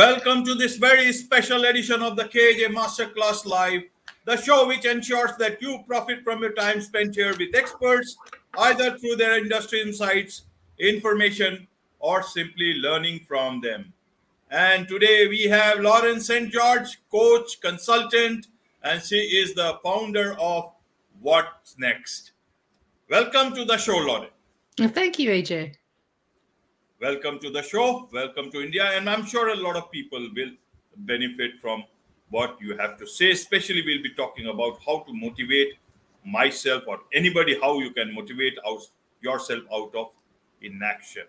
Welcome to this very special edition of the KJ Masterclass Live, the show which ensures that you profit from your time spent here with experts, either through their industry insights, information, or simply learning from them. And today we have Lauren St. George, coach, consultant, and she is the founder of What's Next. Welcome to the show, Lauren. Thank you, AJ. Welcome to the show. Welcome to India. And I'm sure a lot of people will benefit from what you have to say. Especially, we'll be talking about how to motivate myself or anybody, how you can motivate out, yourself out of inaction.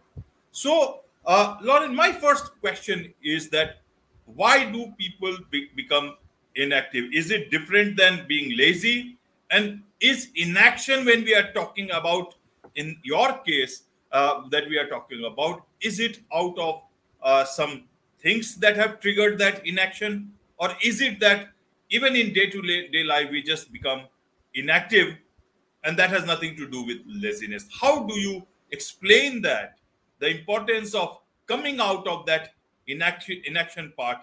So, uh, Lauren, my first question is that why do people be- become inactive? Is it different than being lazy? And is inaction, when we are talking about, in your case, uh, that we are talking about, is it out of uh, some things that have triggered that inaction? Or is it that even in day to day life, we just become inactive and that has nothing to do with laziness? How do you explain that? The importance of coming out of that inaction, inaction part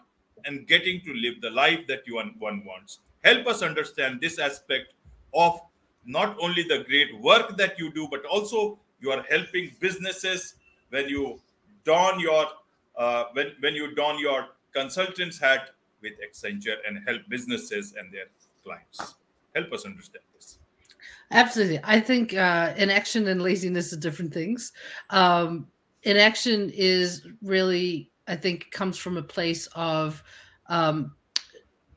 and getting to live the life that you one wants. Help us understand this aspect of not only the great work that you do, but also you are helping businesses when you don your uh, when when you don your consultant's hat with Accenture and help businesses and their clients. Help us understand this. Absolutely, I think uh, inaction and laziness are different things. Um, inaction is really, I think, comes from a place of um,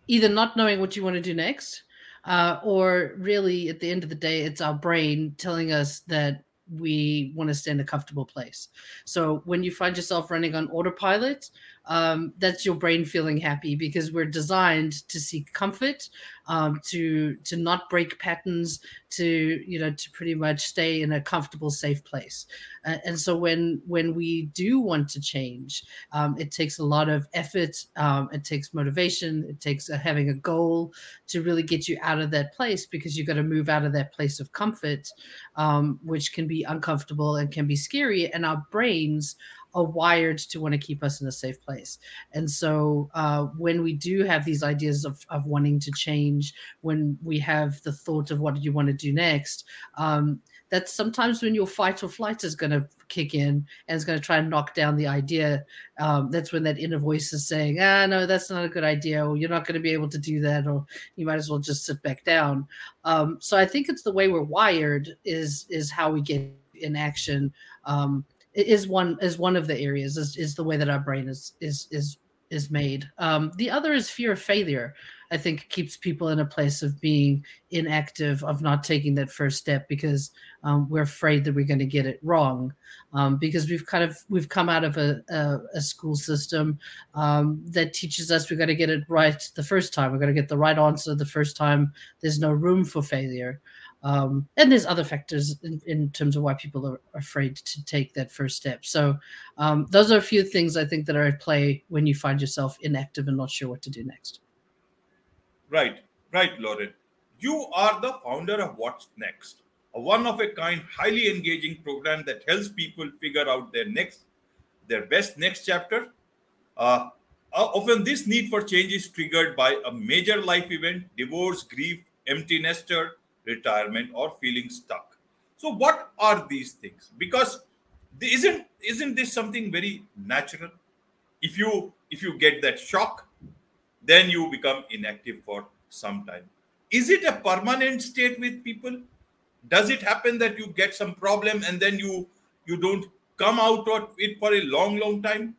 either not knowing what you want to do next, uh, or really, at the end of the day, it's our brain telling us that we want to stay in a comfortable place. So when you find yourself running on autopilot, um, that's your brain feeling happy because we're designed to seek comfort, um, to to not break patterns, to you know to pretty much stay in a comfortable, safe place. Uh, and so when when we do want to change, um, it takes a lot of effort. Um, it takes motivation. It takes a, having a goal to really get you out of that place because you've got to move out of that place of comfort, um, which can be uncomfortable and can be scary. And our brains are wired to want to keep us in a safe place. And so uh, when we do have these ideas of, of wanting to change, when we have the thought of what do you want to do next, um, that's sometimes when your fight or flight is going to kick in and is going to try and knock down the idea. Um, that's when that inner voice is saying, ah, no, that's not a good idea, or you're not going to be able to do that, or you might as well just sit back down. Um, so I think it's the way we're wired is is how we get in action. Um, is one is one of the areas is, is the way that our brain is is is is made. Um, the other is fear of failure. I think keeps people in a place of being inactive, of not taking that first step because um, we're afraid that we're going to get it wrong. Um, because we've kind of we've come out of a, a, a school system um, that teaches us we've got to get it right the first time. We're going to get the right answer the first time. There's no room for failure. Um, and there's other factors in, in, terms of why people are afraid to take that first step. So um, those are a few things I think that are at play when you find yourself inactive and not sure what to do next. Right, right, Lauren. You are the founder of What's Next, a one of a kind, highly engaging program that helps people figure out their next, their best next chapter. Uh, uh often, this need for change is triggered by a major life event, divorce, grief, empty nester, retirement or feeling stuck. So what are these things? Because isn't isn't this something very natural? If you if you get that shock then you become inactive for some time. Is it a permanent state with people? Does it happen that you get some problem and then you you don't come out of it for a long long time?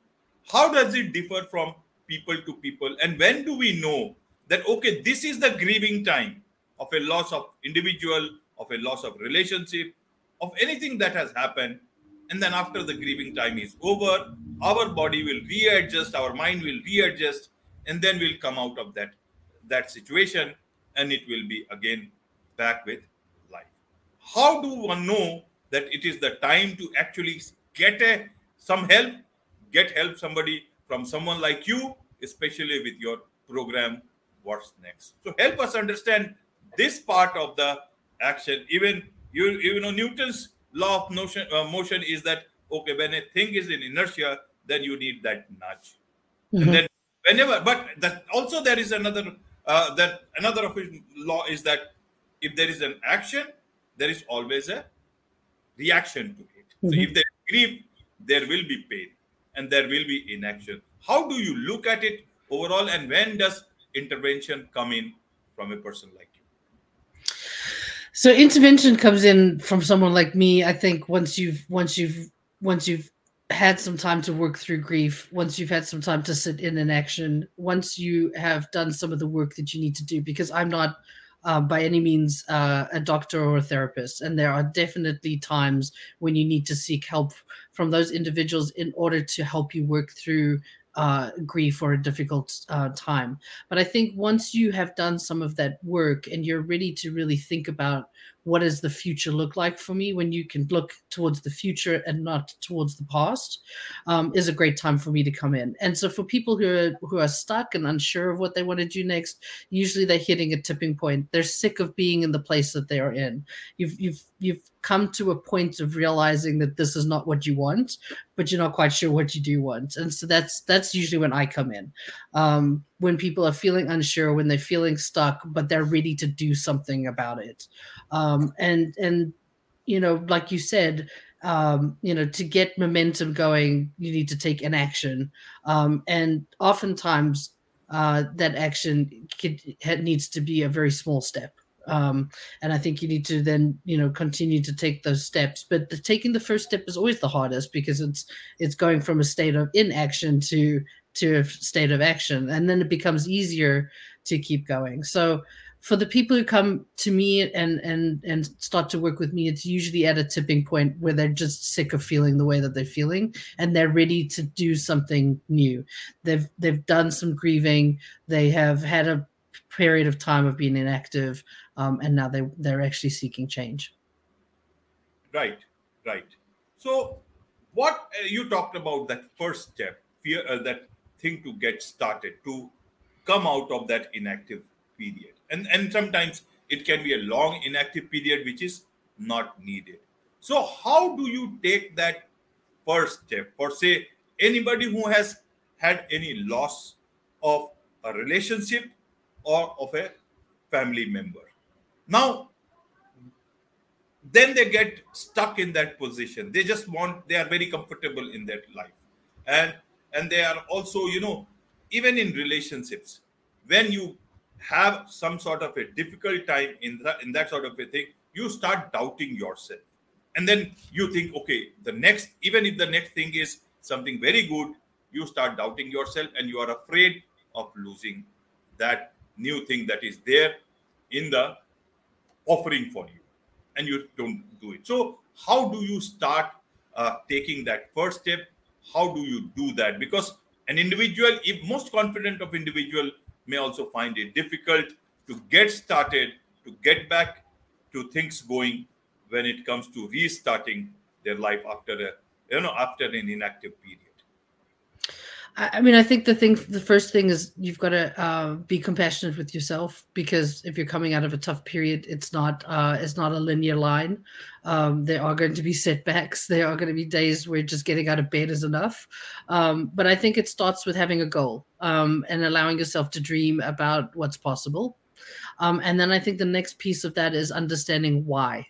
How does it differ from people to people? And when do we know that okay this is the grieving time of a loss of individual, of a loss of relationship, of anything that has happened. And then after the grieving time is over, our body will readjust, our mind will readjust, and then we'll come out of that that situation and it will be again back with life. How do one know that it is the time to actually get a, some help, get help somebody from someone like you, especially with your program, What's Next? So help us understand this part of the action even you you know newton's law of motion uh, motion is that okay when a thing is in inertia then you need that nudge mm-hmm. and then whenever but that also there is another uh, that another of law is that if there is an action there is always a reaction to it mm-hmm. so if there is grief there will be pain and there will be inaction how do you look at it overall and when does intervention come in from a person like so intervention comes in from someone like me i think once you've once you've once you've had some time to work through grief, once you've had some time to sit in an action, once you have done some of the work that you need to do, because I'm not uh, by any means uh, a doctor or a therapist. And there are definitely times when you need to seek help from those individuals in order to help you work through uh, grief or a difficult uh, time. But I think once you have done some of that work and you're ready to really think about what does the future look like for me when you can look towards the future and not towards the past um, is a great time for me to come in. And so for people who are who are stuck and unsure of what they want to do next usually they're hitting a tipping point. They're sick of being in the place that they are in. You've you've you've come to a point of realizing that this is not what you want but you're not quite sure what you do want. And so that's that's usually when i come in. Um, when people are feeling unsure when they're feeling stuck but they're ready to do something about it. Um, and and you know like you said um, you know to get momentum going you need to take an action. Um, and oftentimes uh, that action could, needs to be a very small step um, and I think you need to then you know continue to take those steps. But the, taking the first step is always the hardest because it's it's going from a state of inaction to to a state of action, and then it becomes easier to keep going. So for the people who come to me and and and start to work with me it's usually at a tipping point where they're just sick of feeling the way that they're feeling and they're ready to do something new they've they've done some grieving they have had a period of time of being inactive um, and now they they're actually seeking change. Right, right. So, what uh, you talked about that first step, fear, uh, that thing to get started, to come out of that inactive period, and and sometimes it can be a long inactive period which is not needed. So, how do you take that first step for say anybody who has had any loss of a relationship or of a family member? Now, then they get stuck in that position. They just want, they are very comfortable in that life. And and they are also, you know, even in relationships, when you have some sort of a difficult time in in that sort of a thing, you start doubting yourself. And then you think, okay, the next, even if the next thing is something very good, you start doubting yourself and you are afraid of losing that new thing that is there in the offering for you and you don't do it. So how do you start uh, taking that first step? How do you do that? Because an individual if most confident of individual may also find it difficult to get started to get back to things going when it comes to restarting their life after a you know after an inactive period I mean, I think the thing, the first thing is you've got to uh, be compassionate with yourself because if you're coming out of a tough period, it's not uh, it's not a linear line. Um, there are going to be setbacks. There are going to be days where just getting out of bed is enough. Um, but I think it starts with having a goal um, and allowing yourself to dream about what's possible. Um, and then I think the next piece of that is understanding why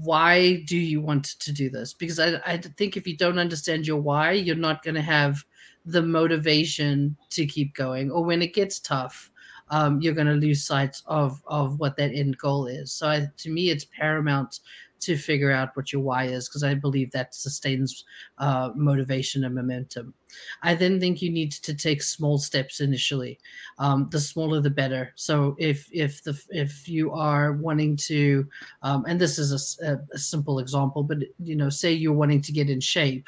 why do you want to do this because I, I think if you don't understand your why you're not going to have the motivation to keep going or when it gets tough um, you're going to lose sight of of what that end goal is so I, to me it's paramount to figure out what your why is because I believe that sustains uh, motivation and momentum. I then think you need to take small steps initially. Um, the smaller, the better. So if if the if you are wanting to, um, and this is a, a, simple example, but you know, say you're wanting to get in shape,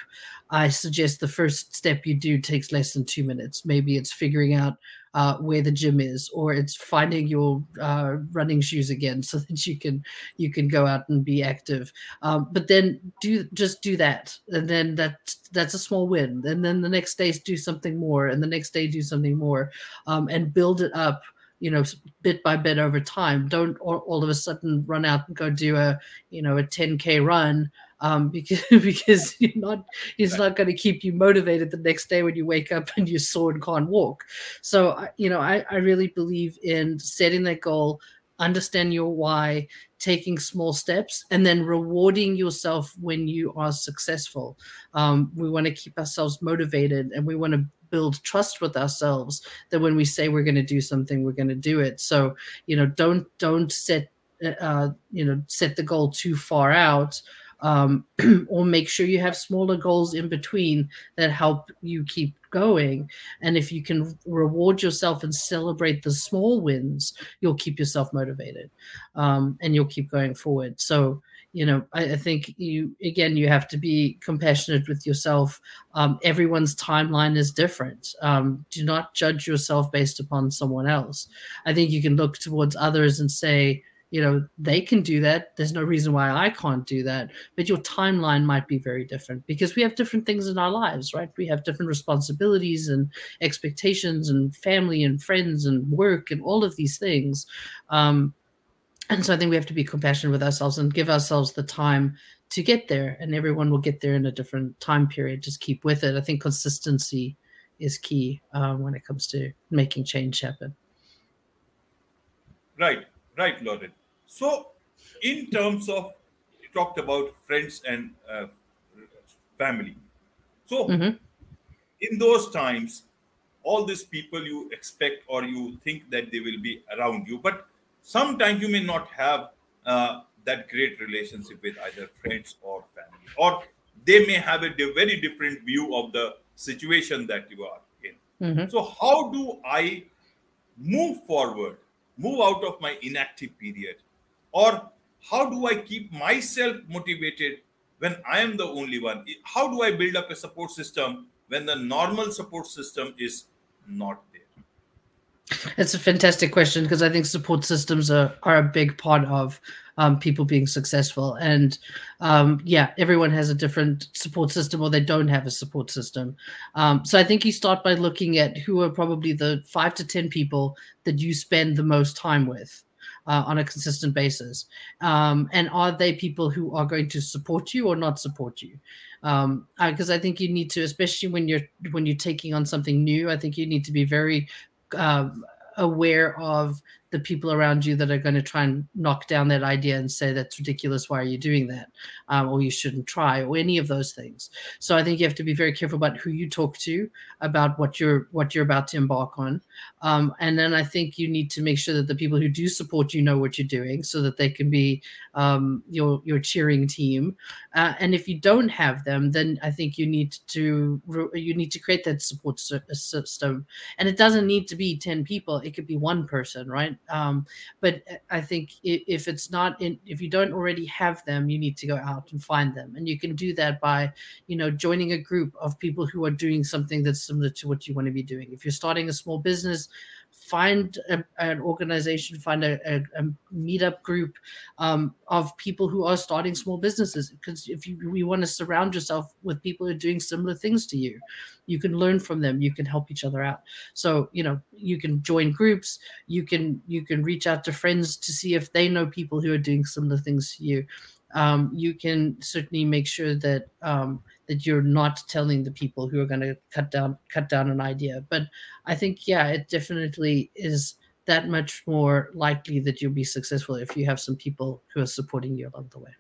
I suggest the first step you do takes less than two minutes. Maybe it's figuring out uh, where the gym is, or it's finding your uh, running shoes again, so that you can you can go out and be active. Um, but then do just do that, and then that that's a small win. And then the next day do something more, and the next day do something more, um, and build it up you know bit by bit over time don't all, all, of a sudden run out and go do a you know a 10k run um, because because you're not it's not going to keep you motivated the next day when you wake up and you're sore and can't walk. So you know, I, I really believe in setting that goal, understand your why, taking small steps, and then rewarding yourself when you are successful. Um, we want to keep ourselves motivated, and we want to build trust with ourselves that when we say we're going to do something, we're going to do it. So you know, don't don't set uh, you know set the goal too far out um, or make sure you have smaller goals in between that help you keep going. And if you can reward yourself and celebrate the small wins, you'll keep yourself motivated um, and you'll keep going forward. So, you know, I, I, think you, again, you have to be compassionate with yourself. Um, everyone's timeline is different. Um, do not judge yourself based upon someone else. I think you can look towards others and say, you know they can do that. There's no reason why i can't do that. But your timeline might be very different because we have different things in our lives right? We have different responsibilities and expectations and family and friends and work and all of these things. Um, and so i think we have to be compassionate with ourselves and give ourselves the time to get there. And everyone will get there in a different time period. Just keep with it. I think consistency is key um, when it comes to making change happen. Right. Right lauren so, in terms of, you talked about friends and uh, family. So, mm-hmm. in those times, all these people you expect or you think that they will be around you, but sometimes you may not have uh, that great relationship with either friends or family, or they may have a very different view of the situation that you are in. Mm-hmm. So, how do I move forward, move out of my inactive period, or how do I keep myself motivated when I am the only one? How do I build up a support system when the normal support system is not there? It's a fantastic question because I think support systems are, are a big part of um, people being successful. And um, yeah, everyone has a different support system or they don't have a support system. Um, so I think you start by looking at who are probably the five to 10 people that you spend the most time with uh, on a consistent basis? Um, and are they people who are going to support you or not support you? Because um, I think you need to, especially when you're when you're taking on something new, I think you need to be very uh, aware of the people around you that are going to try and knock down that idea and say that's ridiculous. Why are you doing that? Um, or you shouldn't try or any of those things. So i think you have to be very careful about who you talk to about what you're what you're about to embark on. Um, and then i think you need to make sure that the people who do support you know what you're doing so that they can be um, your your cheering team. Uh, and if you don't have them then i think you need to you need to create that support system. And it doesn't need to be 10 people. It could be one person right um, but uh, I think if it's not in, if you don't already have them, you need to go out and find them, and you can do that by, you know, joining a group of people who are doing something that's similar to what you want to be doing. If you're starting a small business, find a, an organization, find a, a, a meetup group um, of people who are starting small businesses. Because if you, you want to surround yourself with people who are doing similar things to you, you can learn from them. You can help each other out. So you know you can join groups. You can you can reach out to friends to see if they know people who are doing similar things to you. Um, you can certainly make sure that um, that you're not telling the people who are going to cut down cut down an idea. But i think yeah it definitely is that much more likely that you'll be successful if you have some people who are supporting you along the way.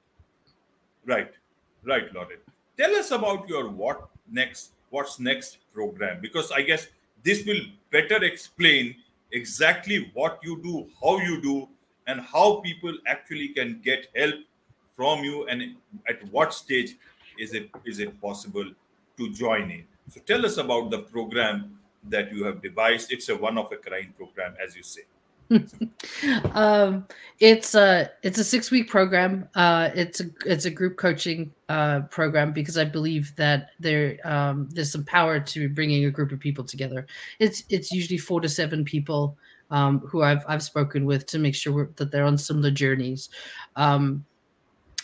Right. Right lauren tell us about your what next what's next program because i guess this will better explain exactly what you do how you do and how people actually can get help from you and at what stage is it is it possible to join in? So tell us about the program that you have devised. It's a one of a kind program, as you say. um, it's a it's a six week program. Uh, it's a it's a group coaching uh, program because I believe that there um, there's some power to bringing a group of people together. It's it's usually four to seven people um, who I've I've spoken with to make sure that they're on similar journeys. Um,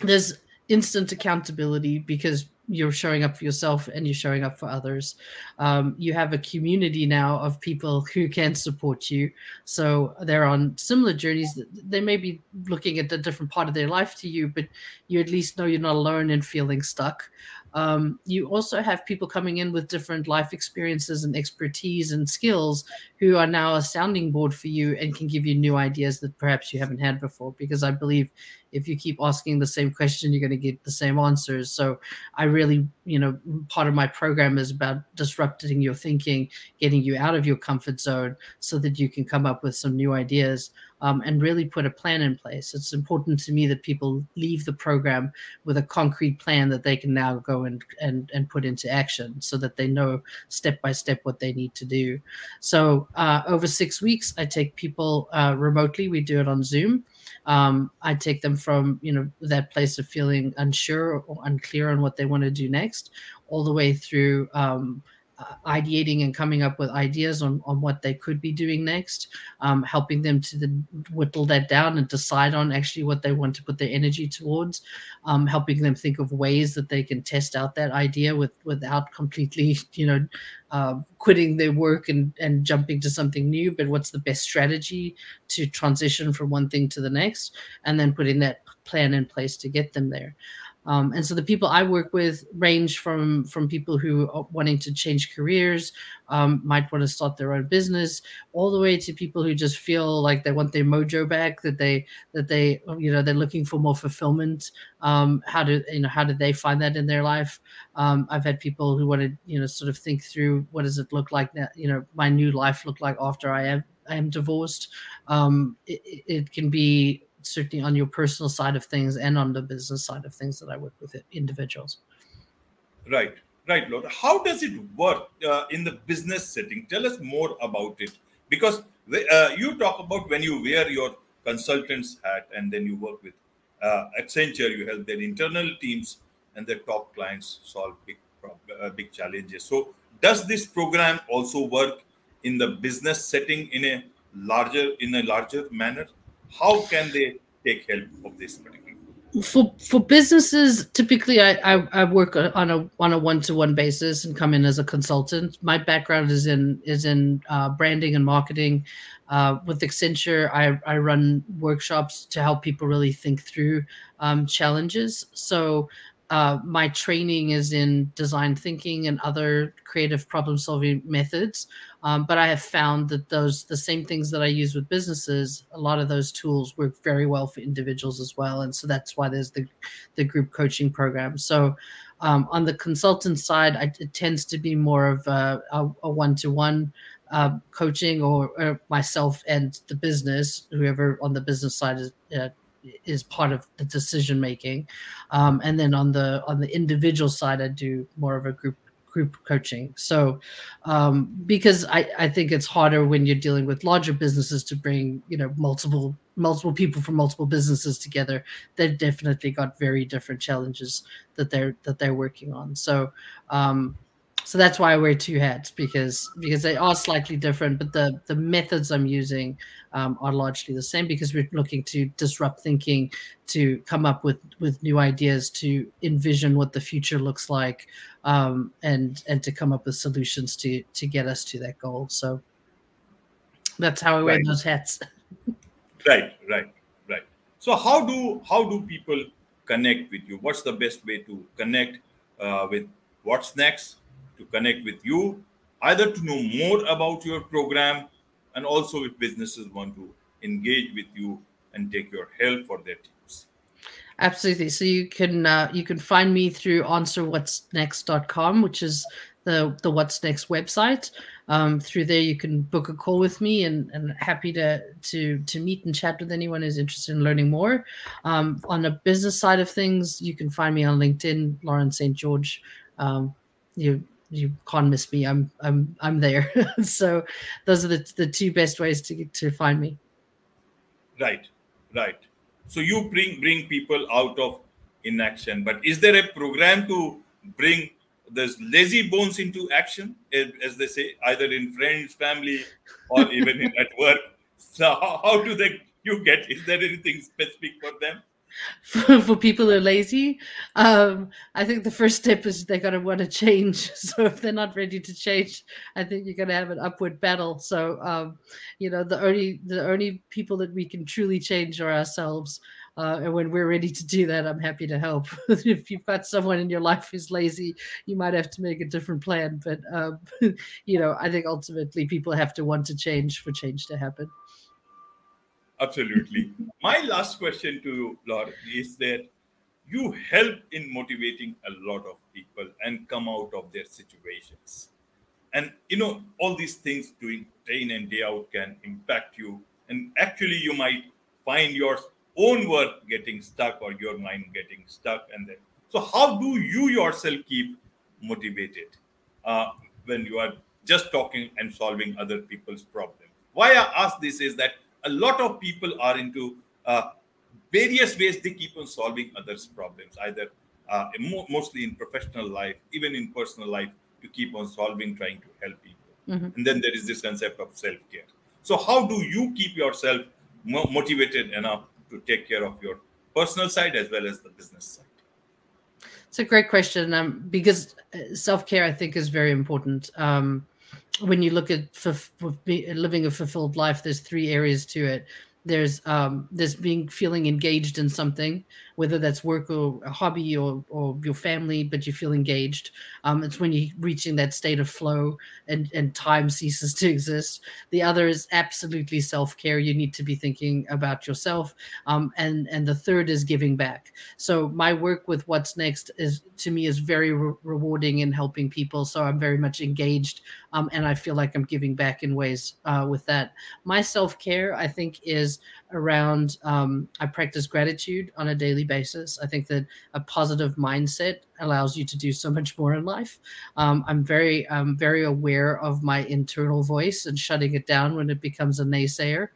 there's instant accountability because you're showing up for yourself and you're showing up for others. Um, you have a community now of people who can support you. So they're on similar journeys. They may be looking at a different part of their life to you, but you at least know you're not alone in feeling stuck. Um, you also have people coming in with different life experiences and expertise and skills who are now a sounding board for you and can give you new ideas that perhaps you haven't had before. Because I believe if you keep asking the same question, you're going to get the same answers. So I really, you know, part of my program is about disrupting your thinking, getting you out of your comfort zone so that you can come up with some new ideas um, and really put a plan in place. It's important to me that people leave the program with a concrete plan that they can now go and and and put into action, so that they know step by step what they need to do. So uh, over six weeks, I take people uh, remotely. We do it on Zoom. Um, I take them from you know that place of feeling unsure or unclear on what they want to do next, all the way through. Um, ideating and coming up with ideas on, on what they could be doing next, um, helping them to the, whittle that down and decide on actually what they want to put their energy towards, um, helping them think of ways that they can test out that idea with without completely, you know, uh, quitting their work and, and jumping to something new, but what's the best strategy to transition from one thing to the next, and then putting that plan in place to get them there. Um, and so the people I work with range from from people who are wanting to change careers, um, might want to start their own business, all the way to people who just feel like they want their mojo back, that they that they you know they're looking for more fulfillment. Um, how do you know how do they find that in their life? Um, I've had people who want to you know sort of think through what does it look like that you know my new life look like after I am I am divorced. Um, it, it can be certainly on your personal side of things and on the business side of things that I work with individuals. Right, right, Lauren. How does it work uh, in the business setting? Tell us more about it because uh, you talk about when you wear your consultant's hat and then you work with uh, Accenture, you help their internal teams and their top clients solve big, uh, big challenges. So, does this program also work in the business setting in a larger in a larger manner? How can they take help of this particular for for businesses typically I, I, I work on a on a one-to-one basis and come in as a consultant. My background is in is in uh, branding and marketing. Uh, with accenture I, I run workshops to help people really think through um, challenges. So uh, my training is in design thinking and other creative problem solving methods um, but i have found that those the same things that i use with businesses a lot of those tools work very well for individuals as well. And so that's why there's the the group coaching program. So um, on the consultant side I, it tends to be more of a, a one-to-one uh, coaching or, or, myself and the business whoever on the business side is uh, is part of the decision making. Um, and then on the on the individual side i do more of a group group coaching. So um, because I, I think it's harder when you're dealing with larger businesses to bring you know multiple multiple people from multiple businesses together. They've definitely got very different challenges that they're that they're working on. So um, so that's why I wear two hats because because they are slightly different, but the the methods I'm using um, are largely the same because we're looking to disrupt thinking, to come up with with new ideas, to envision what the future looks like, um, and and to come up with solutions to to get us to that goal. So that's how I wear right. those hats. right, right, right. So how do how do people connect with you? What's the best way to connect uh, with what's next? To connect with you, either to know more about your program, and also if businesses want to engage with you and take your help for their teams. Absolutely. So you can uh, you can find me through answerwhatsnext.com, which is the the What's Next website. Um, through there, you can book a call with me, and, and happy to to to meet and chat with anyone who's interested in learning more. Um, on the business side of things, you can find me on LinkedIn, Lauren St. George. Um, you you can't miss me. I'm I'm I'm there. so those are the the two best ways to to find me. Right, right. So you bring bring people out of inaction, but is there a program to bring those lazy bones into action, as they say, either in friends, family, or even in, at work? So how, how do they you get? Is there anything specific for them? for, for people who are lazy, um, I think the first step is they're going to want to change. So if they're not ready to change, I think you're going to have an upward battle. So um, you know, the only the only people that we can truly change are ourselves. Uh, and when we're ready to do that, I'm happy to help. if you've got someone in your life who's lazy, you might have to make a different plan. But um, you know, I think ultimately people have to want to change for change to happen. Absolutely. My last question to you, Lauren, is that you help in motivating a lot of people and come out of their situations. And you know, all these things doing day in and day out can impact you. And actually, you might find your own work getting stuck or your mind getting stuck. And then, so how do you yourself keep motivated uh, when you are just talking and solving other people's problems? Why I ask this is that a lot of people are into uh, various ways they keep on solving others' problems, either uh, mostly in professional life, even in personal life, to keep on solving, trying to help people. Mm-hmm. And then there is this concept of self care. So, how do you keep yourself mo- motivated enough to take care of your personal side as well as the business side? It's a great question um, because uh, self care, I think, is very important. Um, when you look at living a fulfilled life, there's three areas to it. There's um, there's being feeling engaged in something, whether that's work or a hobby or, or your family, but you feel engaged. Um, it's when you're reaching that state of flow and, and time ceases to exist. The other is absolutely self care. You need to be thinking about yourself. Um, and, and the third is giving back. So my work with What's Next is to me is very re- rewarding in helping people. So I'm very much engaged um, and I feel like I'm giving back in ways uh, with that. My self care, I think, is around um, I practice gratitude on a daily basis. I think that a positive mindset allows you to do so much more in life. Um, I'm very I'm very aware of my internal voice and shutting it down when it becomes a naysayer.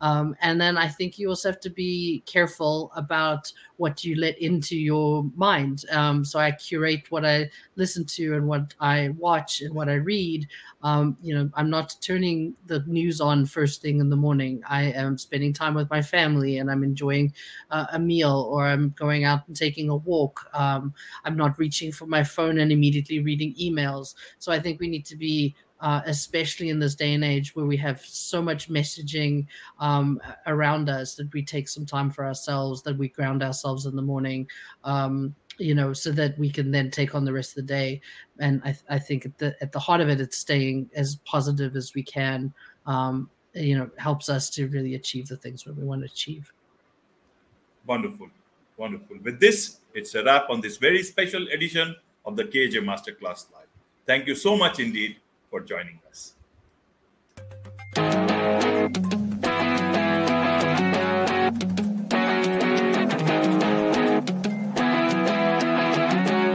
Um, and then I think you also have to be careful about what you let into your mind. Um, so I curate what I listen to and what I watch and what I read. Um, you know, I'm not turning the news on first thing in the morning. I am spending time with my family and I'm enjoying uh, a meal or I'm going out and taking a walk. Um, I'm not reaching for my phone and immediately reading emails. So I think we need to be uh, especially in this day and age where we have so much messaging um, around us that we take some time for ourselves, that we ground ourselves in the morning, um, you know, so that we can then take on the rest of the day. And I, I think at the, at the heart of it, it's staying as positive as we can, um, you know, helps us to really achieve the things that we want to achieve. Wonderful. Wonderful. With this, it's a wrap on this very special edition of the KJ Masterclass Live. Thank you so much indeed for joining us.